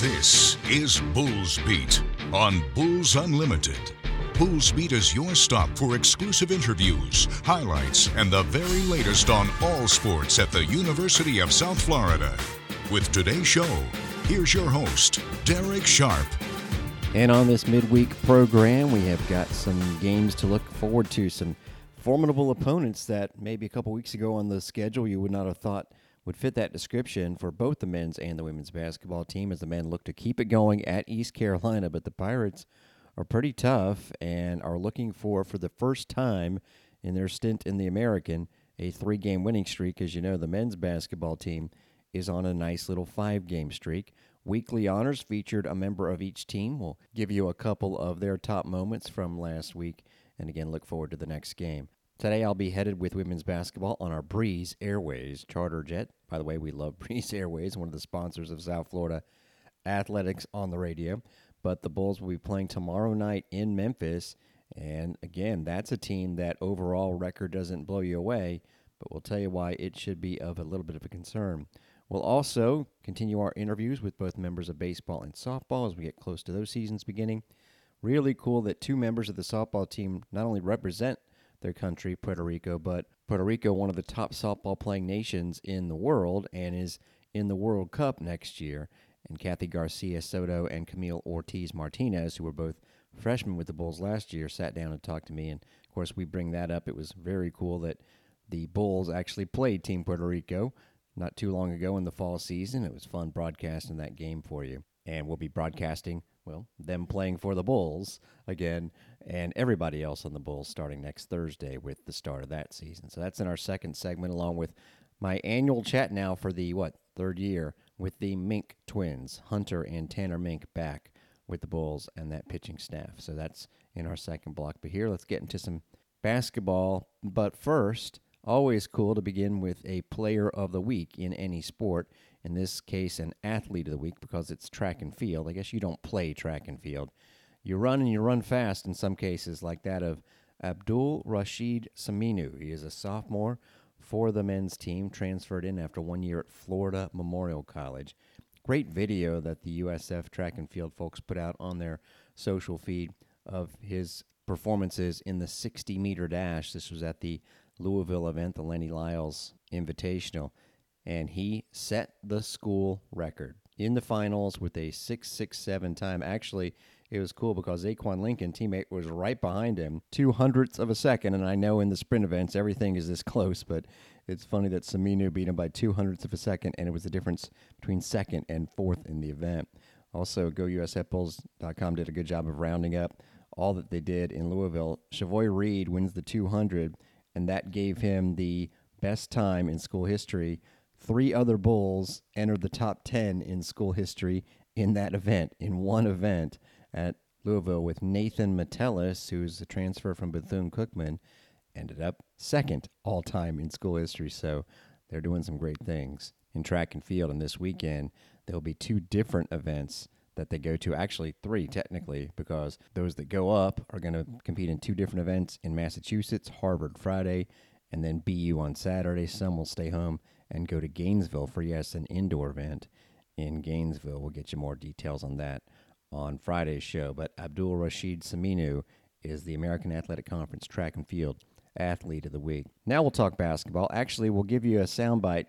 This is Bulls Beat on Bulls Unlimited. Bulls Beat is your stop for exclusive interviews, highlights, and the very latest on all sports at the University of South Florida. With today's show, here's your host, Darek Sharp. And on this midweek program, we have got some games to look forward to, some formidable opponents that maybe a couple weeks ago on the schedule you would not have thought would fit that description for both the men's and the women's basketball team as the men look to keep it going at East Carolina. But the Pirates are pretty tough and are looking for, for the first time in their stint in the American, a three game winning streak. As you know, the men's basketball team is on a nice little five game streak. Weekly Honors featured a member of each team. We'll give you a couple of their top moments from last week and again look forward to the next game. Today I'll be headed with women's basketball on our Breeze Airways charter jet. By the way, we love Breeze Airways, one of the sponsors of South Florida Athletics on the radio. But the Bulls will be playing tomorrow night in Memphis. And again, that's a team that overall record doesn't blow you away, but we'll tell you why it should be of a little bit of a concern. We'll also continue our interviews with both members of baseball and softball as we get close to those seasons beginning. Really cool that two members of the softball team not only represent their country, Puerto Rico, but Puerto Rico, one of the top softball playing nations in the world, and is in the World Cup next year. And Kathy Garcia Soto and Camille Ortiz Martinez, who were both freshmen with the Bulls last year, sat down and talked to me. And of course, we bring that up. It was very cool that the Bulls actually played Team Puerto Rico not too long ago in the fall season. It was fun broadcasting that game for you. And we'll be broadcasting well, them playing for the Bulls again, and everybody else on the Bulls starting next Thursday with the start of that season. So that's in our second segment, along with my annual chat now for the what third year with the Mink twins, Hunter and Tanner Mink, back with the Bulls and that pitching staff. So that's in our second block. But here, let's get into some basketball. But first, always cool to begin with a player of the week in any sport in this case, an athlete of the week because it's track and field. I guess you don't play track and field. You run and you run fast in some cases, like that of Abdul Rashid Saminu. He is a sophomore for the men's team, transferred in after one year at Florida Memorial College. Great video that the USF track and field folks put out on their social feed of his performances in the 60 meter dash. This was at the Louisville event, the Lenny Lyles Invitational and he set the school record in the finals with a 6.67 time. Actually, it was cool because Aquan Lincoln, teammate, was right behind him, two hundredths of a second. And I know in the sprint events everything is this close, but it's funny that Saminu beat him by two hundredths of a second, and it was the difference between second and fourth in the event. Also, GoUSFBulls.com did a good job of rounding up all that they did in Louisville. Chavoy Reed wins the 200, and that gave him the best time in school history three other Bulls entered the top 10 in school history in that event, in one event at Louisville, with Nathan Metellus, who's a transfer from Bethune Cookman, ended up second all time in school history. So they're doing some great things in track and field. And this weekend, there'll be two different events that they go to. Actually, three technically, because those that go up are going to compete in two different events in Massachusetts, Harvard Friday, and then BU on Saturday. Some will stay home and go to Gainesville for, yes, an indoor event in Gainesville. We'll get you more details on that on Friday's show. But Abdul Rashid Saminu is the American Athletic Conference Track and Field Athlete of the Week. Now we'll talk basketball. Actually, we'll give you a soundbite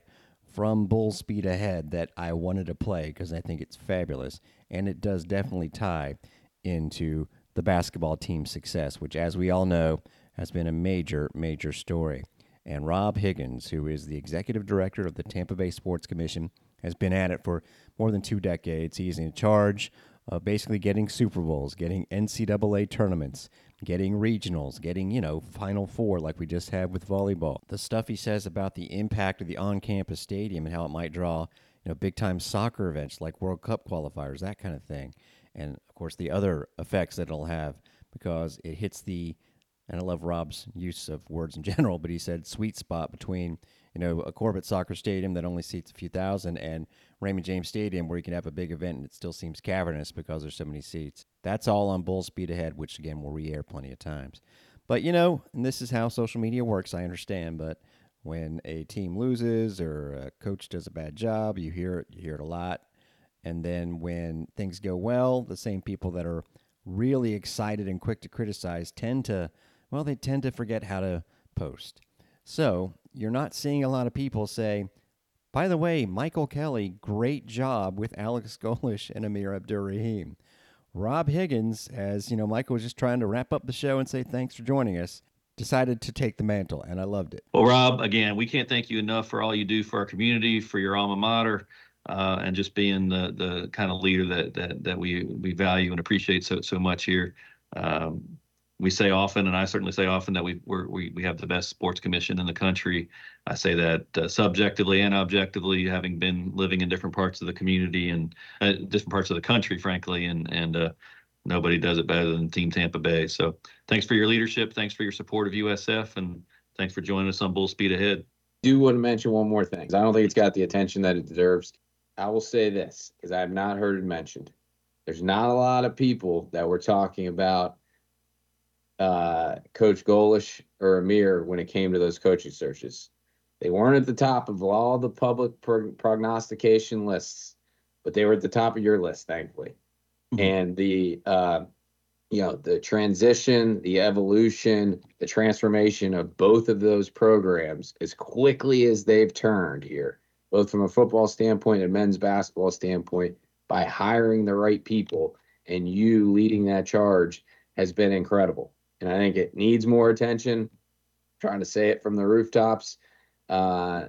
from Bull Speed Ahead that I wanted to play because I think it's fabulous. And it does definitely tie into the basketball team's success, which, as we all know, has been a major, major story. And Rob Higgins, who is the executive director of the Tampa Bay Sports Commission, has been at it for more than two decades. He's in charge of basically getting Super Bowls, getting NCAA tournaments, getting regionals, getting, you know, Final Four like we just had with volleyball. The stuff he says about the impact of the on campus stadium and how it might draw, you know, big time soccer events like World Cup qualifiers, that kind of thing. And of course, the other effects that it'll have because it hits the and I love Rob's use of words in general, but he said sweet spot between you know a Corbett Soccer Stadium that only seats a few thousand and Raymond James Stadium where you can have a big event and it still seems cavernous because there's so many seats. That's all on Bull Speed Ahead, which again will re-air plenty of times. But you know, and this is how social media works. I understand, but when a team loses or a coach does a bad job, you hear it. You hear it a lot. And then when things go well, the same people that are really excited and quick to criticize tend to, well, they tend to forget how to post. So you're not seeing a lot of people say, by the way, Michael Kelly, great job with Alex Golesh and Amir Abdur-Rahim. Rob Higgins, as you know, Michael was just trying to wrap up the show and say thanks for joining us, decided to take the mantle, and I loved it. Well, Rob, again, we can't thank you enough for all you do for our community, for your alma mater, uh, and just being the the kind of leader that that that we we value and appreciate so so much here. Um, we say often, and I certainly say often, that we we we have the best sports commission in the country. I say that uh, subjectively and objectively, having been living in different parts of the community and uh, different parts of the country, frankly, and and uh, nobody does it better than Team Tampa Bay. So thanks for your leadership, thanks for your support of USF, and thanks for joining us on Bull Speed Ahead. Do want to mention one more thing. I don't think it's got the attention that it deserves. I will say this because I have not heard it mentioned. There's not a lot of people that were talking about uh, Coach Golesh or Amir when it came to those coaching searches. They weren't at the top of all the public prognostication lists, but they were at the top of your list, thankfully. Mm-hmm. And the uh, you know the transition, the evolution, the transformation of both of those programs as quickly as they've turned here, both from a football standpoint and men's basketball standpoint, by hiring the right people and you leading that charge has been incredible and I think it needs more attention. I'm trying to say it from the rooftops. Uh,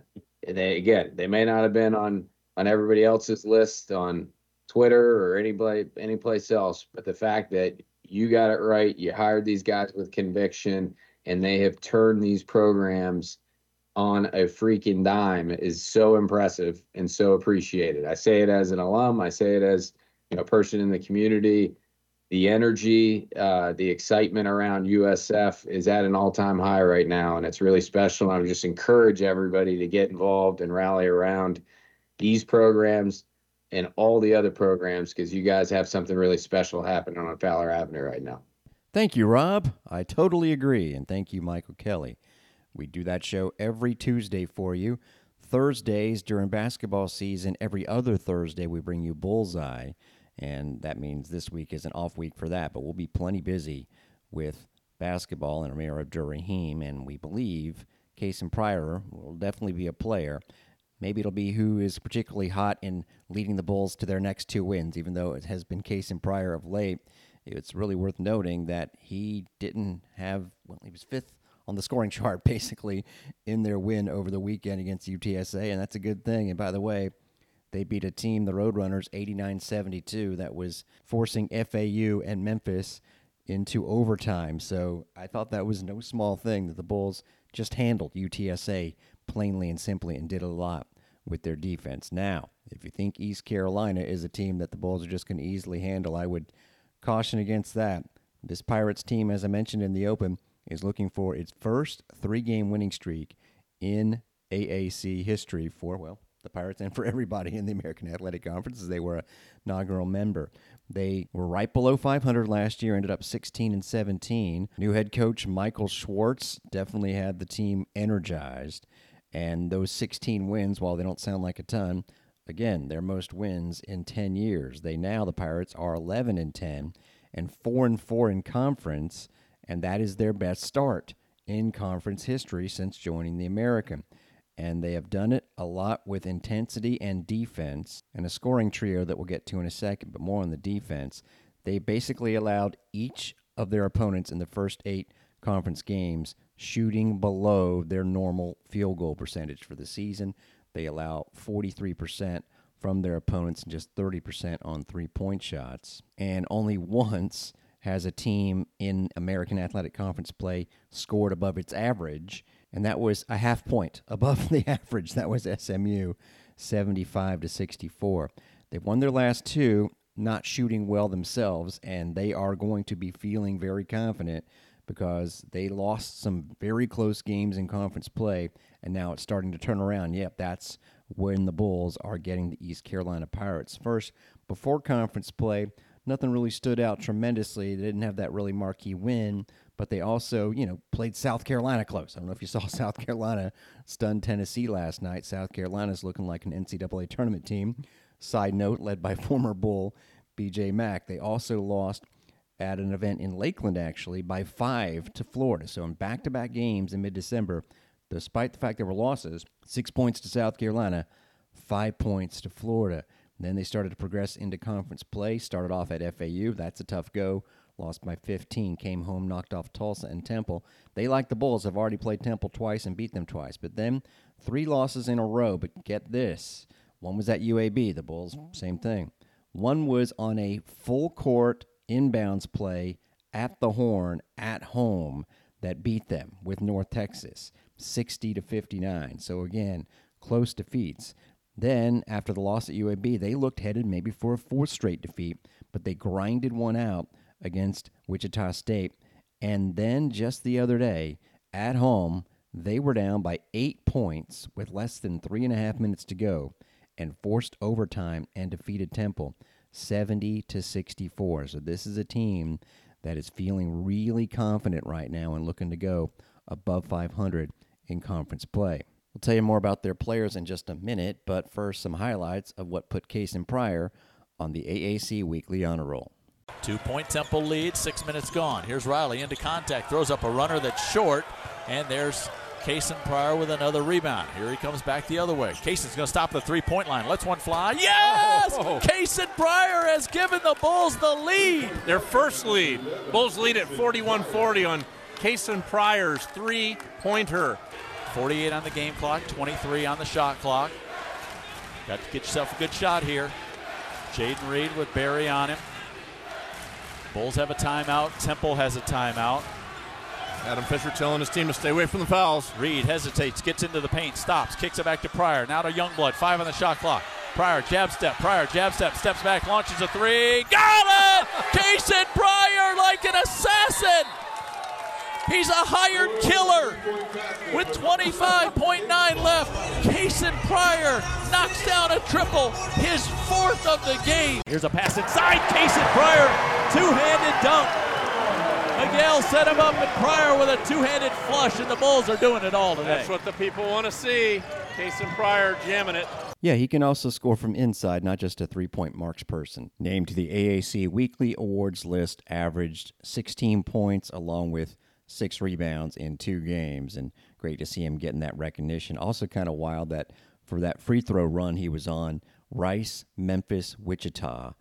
they again, they may not have been on on everybody else's list on Twitter or anybody any place else, but the fact that you got it right, you hired these guys with conviction, and they have turned these programs on a freaking dime is so impressive and so appreciated. I say it as an alum, I say it as you know, person in the community the energy, uh, the excitement around USF is at an all-time high right now, and it's really special. I would just encourage everybody to get involved and rally around these programs and all the other programs because you guys have something really special happening on Fowler Avenue right now. Thank you, Rob. I totally agree, and thank you, Michael Kelly. We do that show every Tuesday for you. Thursdays during basketball season, every other Thursday, we bring you Bullseye and that means this week is an off week for that. But we'll be plenty busy with basketball and Amir Abdur-Rahim, and we believe Kasean Pryor will definitely be a player. Maybe it'll be who is particularly hot in leading the Bulls to their next two wins, even though it has been Kasean Pryor of late. It's really worth noting that he didn't have, well, he was fifth on the scoring chart, basically, in their win over the weekend against UTSA, and that's a good thing. And by the way, they beat a team, the Roadrunners, 89 72, that was forcing FAU and Memphis into overtime. So I thought that was no small thing that the Bulls just handled UTSA plainly and simply and did a lot with their defense. Now, if you think East Carolina is a team that the Bulls are just going to easily handle, I would caution against that. This Pirates team, as I mentioned in the open, is looking for its first three game winning streak in AAC history for, well, the Pirates and for everybody in the American Athletic Conference as they were a inaugural member. They were right below 500 last year, ended up 16 and 17. New head coach Michael Schwartz definitely had the team energized, and those 16 wins, while they don't sound like a ton, again, their most wins in 10 years. They now the Pirates are 11 and 10 and 4 and 4 in conference, and that is their best start in conference history since joining the American and they have done it a lot with intensity and defense and a scoring trio that we'll get to in a second, but more on the defense. They basically allowed each of their opponents in the first eight conference games shooting below their normal field goal percentage for the season. They allow 43% from their opponents and just 30% on three point shots. And only once has a team in American Athletic Conference play scored above its average and that was a half point above the average. That was SMU, 75 to 64. They've won their last two, not shooting well themselves, and they are going to be feeling very confident because they lost some very close games in conference play, and now it's starting to turn around. Yep, that's when the Bulls are getting the East Carolina Pirates. First, before conference play, nothing really stood out tremendously. They didn't have that really marquee win, but they also, you know, played South Carolina close. I don't know if you saw South Carolina stun Tennessee last night. South Carolina's looking like an NCAA tournament team. Side note, led by former Bull BJ Mack. They also lost at an event in Lakeland, actually, by five to Florida. So in back to back games in mid December, despite the fact there were losses, six points to South Carolina, five points to Florida. And then they started to progress into conference play. Started off at FAU. That's a tough go. Lost by 15. Came home, knocked off Tulsa and Temple. They, like the Bulls, have already played Temple twice and beat them twice. But then three losses in a row. But get this one was at UAB. The Bulls, same thing. One was on a full court inbounds play at the horn at home that beat them with North Texas 60 to 59. So again, close defeats. Then after the loss at UAB, they looked headed maybe for a fourth straight defeat, but they grinded one out against Wichita State. And then just the other day at home, they were down by eight points with less than three and a half minutes to go and forced overtime and defeated Temple. 70 to 64. So this is a team that is feeling really confident right now and looking to go above 500 in conference play. We'll tell you more about their players in just a minute, but first, some highlights of what put Kasean Pryor on the AAC Weekly Honor Roll. Two point Temple lead, six minutes gone. Here's Riley into contact, throws up a runner that's short, and there's Kasean Pryor with another rebound. Here he comes back the other way. Kasean's going to stop the three point line. Let's one fly. Yes! Oh. oh, oh. Kasean Pryor has given the Bulls the lead. Their first lead. Bulls lead at 41 40 on Kasean Pryor's three pointer. 48 on the game clock, 23 on the shot clock. Got to get yourself a good shot here. Jayden Reid with Barry on him. Bulls have a timeout. Temple has a timeout. Adam Fisher telling his team to stay away from the fouls. Reid hesitates, gets into the paint, stops, kicks it back to Pryor. Now to Youngblood, five on the shot clock. Pryor, jab step, Pryor, jab step, steps back, launches a three. Got it! Kasean Pryor like an assassin! He's a hired killer with 25.9 left. Kasean Pryor knocks down a triple, his fourth of the game. Here's a pass inside. Kasean Pryor, two-handed dunk. Miguel set him up, and Pryor with a two-handed flush, and the Bulls are doing it all today. That's what the people want to see. Kasean Pryor jamming it. Yeah, he can also score from inside, not just a three point marks person. Named to the AAC Weekly Awards list, averaged 16 points along with six rebounds in two games. And great to see him getting that recognition. Also, kind of wild that for that free throw run he was on, Rice, Memphis, Wichita,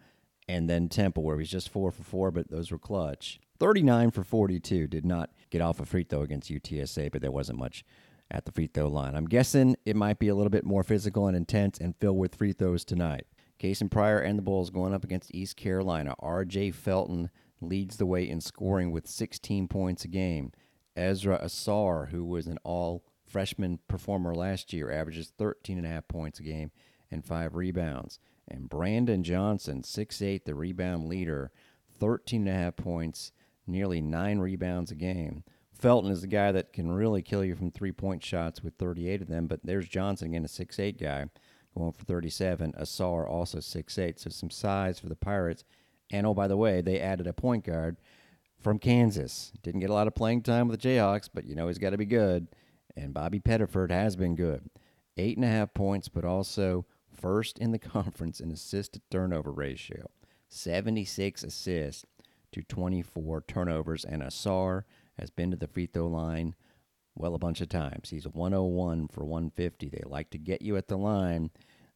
and then Temple, where he was just four for four, but those were clutch. 39 for 42. Did not get off a free throw against UTSA, but there wasn't much at the free throw line. I'm guessing it might be a little bit more physical and intense and filled with free throws tonight. Kasean Pryor and the Bulls going up against East Carolina. R.J. Felton leads the way in scoring with 16 points a game. Ezra Ausar, who was an all freshman performer last year, averages 13 and a half points a game and five rebounds. And Brandon Johnson, 6'8, the rebound leader, 13 and a half points nearly nine rebounds a game. Felton is the guy that can really kill you from three point shots with 38 of them, but there's Johnson again, a 6'8 guy, going for 37. Ausar also 6'8, so some size for the Pirates. And oh, by the way, they added a point guard from Kansas. Didn't get a lot of playing time with the Jayhawks, but you know he's got to be good. And Bobby Pettiford has been good. Eight and a half points, but also first in the conference in assist to turnover ratio. 76 assists to 24 turnovers, and Ausar has been to the free throw line well a bunch of times. He's 101 for 150. They like to get you at the line.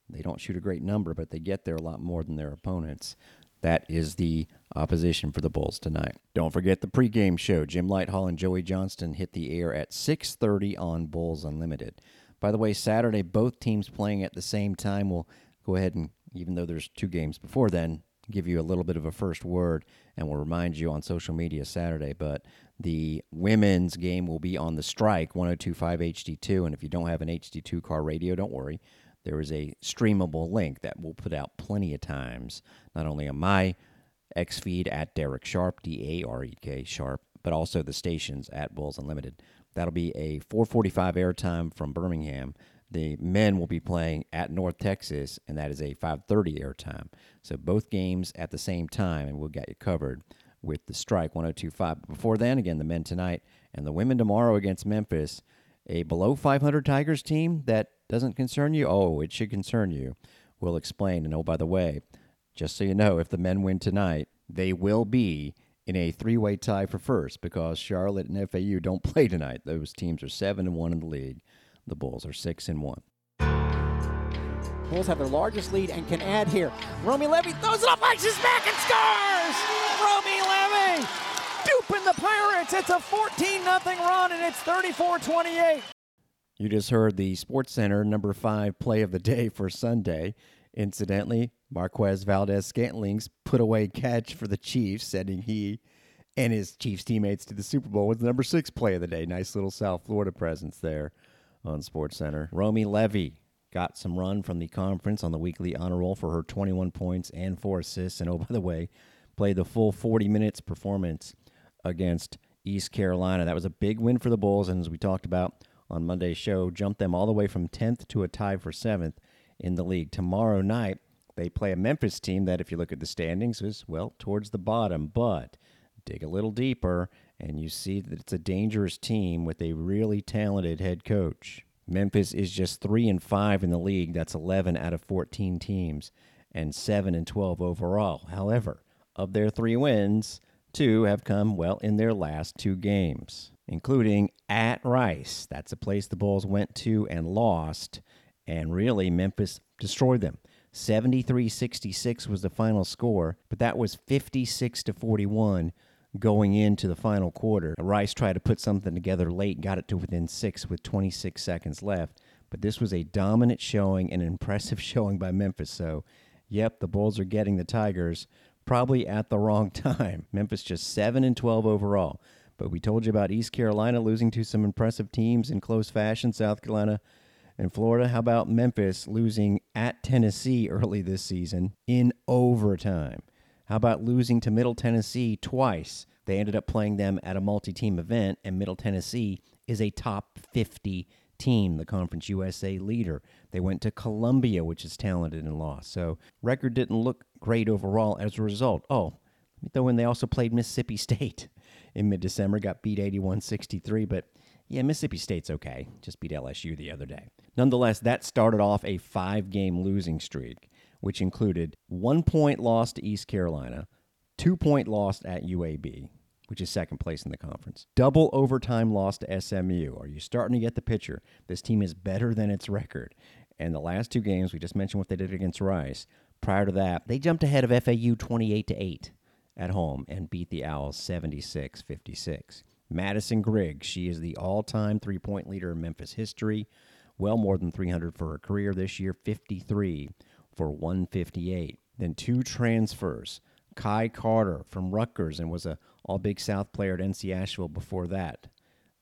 They don't shoot a great number, but they get there a lot more than their opponents. That is the opposition for the Bulls tonight. Don't forget the pregame show. Jim Lighthall and Joey Johnston hit the air at 6:30 on Bulls Unlimited. By the way, Saturday both teams playing at the same time. We'll go ahead and even though there's two games before then, give you a little bit of a first word and we'll remind you on social media Saturday. But the women's game will be on the strike 1025 HD2. And if you don't have an HD2 car radio, don't worry. There is a streamable link that we'll put out plenty of times, not only on my X feed at Darek Sharp, D A R E K Sharp, but also the stations at Bulls Unlimited. That'll be a 445 airtime from Birmingham the men will be playing at North Texas, and that is a 5:30 airtime. So both games at the same time, and we'll get you covered with the strike 102.5. Before then, again, the men tonight and the women tomorrow against Memphis. A below 500 Tigers team that doesn't concern you? Oh, it should concern you. We'll explain. And oh, by the way, just so you know, if the men win tonight, they will be in a three-way tie for first because Charlotte and FAU don't play tonight. Those teams are seven and one in the league. The Bulls are six and one. Bulls have their largest lead and can add here. Romi Levy throws it up, laces back and scores! Romi Levy duping the Pirates. It's a 14 0 run and it's 34 28. You just heard the Sports Center number five play of the day for Sunday. Incidentally, Marquez Valdes Scantling's put away catch for the Chiefs, sending he and his Chiefs teammates to the Super Bowl with the number six play of the day. Nice little South Florida presence there on Sports Center. Romi Levy got some run from the conference on the weekly honor roll for her 21 points and four assists. And oh, by the way, played the full 40 minutes performance against East Carolina. That was a big win for the Bulls. And as we talked about on Monday's show, jumped them all the way from 10th to a tie for 7th in the league. Tomorrow night, they play a Memphis team that, if you look at the standings, is, well, towards the bottom. But dig a little deeper, and you see that it's a dangerous team with a really talented head coach. Memphis is just 3 and 5 in the league. That's 11 out of 14 teams and 7 and 12 overall. However, of their 3 wins, 2 have come well in their last 2 games, including at Rice. That's a place the Bulls went to and lost, and really Memphis destroyed them. 73-66 was the final score, but that was 56 to 41 going into the final quarter. Rice tried to put something together late, got it to within six with 26 seconds left. But this was a dominant showing, an impressive showing by Memphis. So, yep, the Bulls are getting the Tigers probably at the wrong time. Memphis just 7 and 12 overall. But we told you about East Carolina losing to some impressive teams in close fashion, South Carolina and Florida. How about Memphis losing at Tennessee early this season in overtime? How about losing to Middle Tennessee twice? They ended up playing them at a multi team event, and Middle Tennessee is a top 50 team, the Conference USA leader. They went to Columbia, which is talented and lost. So, record didn't look great overall as a result. Oh, though when they also played Mississippi State in mid December, got beat 81 63, but yeah, Mississippi State's okay. Just beat LSU the other day. Nonetheless, that started off a five game losing streak which included one point loss to East Carolina, two point loss at UAB, which is second place in the conference, double overtime loss to SMU. Are you starting to get the picture? This team is better than its record. And the last two games, we just mentioned what they did against Rice. Prior to that, they jumped ahead of FAU 28 to 8 at home and beat the Owls 76 56. Madison Griggs, she is the all time three point leader in Memphis history, well more than 300 for her career this year, 53 for 158. Then two transfers. Kai Carter from Rutgers and was a All Big South player at NC Asheville before that.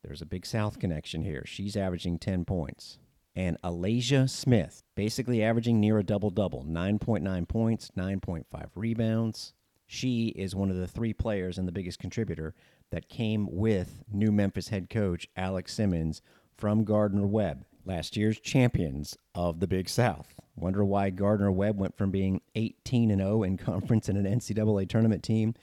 There's a Big South connection here. She's averaging 10 points. And Alasia Smith, basically averaging near a double double 9.9 points, 9.5 rebounds. She is one of the three players and the biggest contributor that came with new Memphis head coach Alex Simmons from Gardner Webb last year's champions of the Big South. Wonder why Gardner Webb went from being 18 and 0 in conference and an NCAA tournament team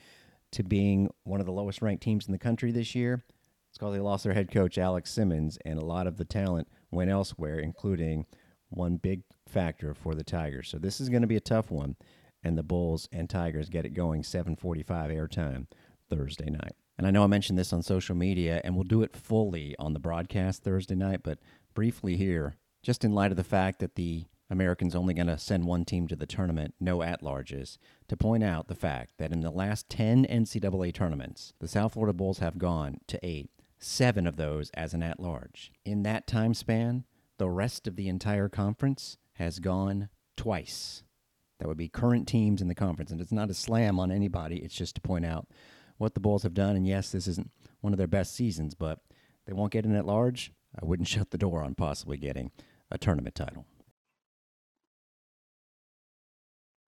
to being one of the lowest ranked teams in the country this year. It's because they lost their head coach Alex Simmons, and a lot of the talent went elsewhere, including one big factor for the Tigers. So this is going to be a tough one, and the Bulls and Tigers get it going 7:45 airtime Thursday night. And I know I mentioned this on social media, and we'll do it fully on the broadcast Thursday night, but briefly here, just in light of the fact that the Americans only going to send one team to the tournament, no at larges, to point out the fact that in the last 10 NCAA tournaments, the South Florida Bulls have gone to eight, seven of those as an at large. In that time span, the rest of the entire conference has gone twice. That would be current teams in the conference. And it's not a slam on anybody, it's just to point out what the Bulls have done. And yes, this isn't one of their best seasons, but they won't get in at large. I wouldn't shut the door on possibly getting a tournament title.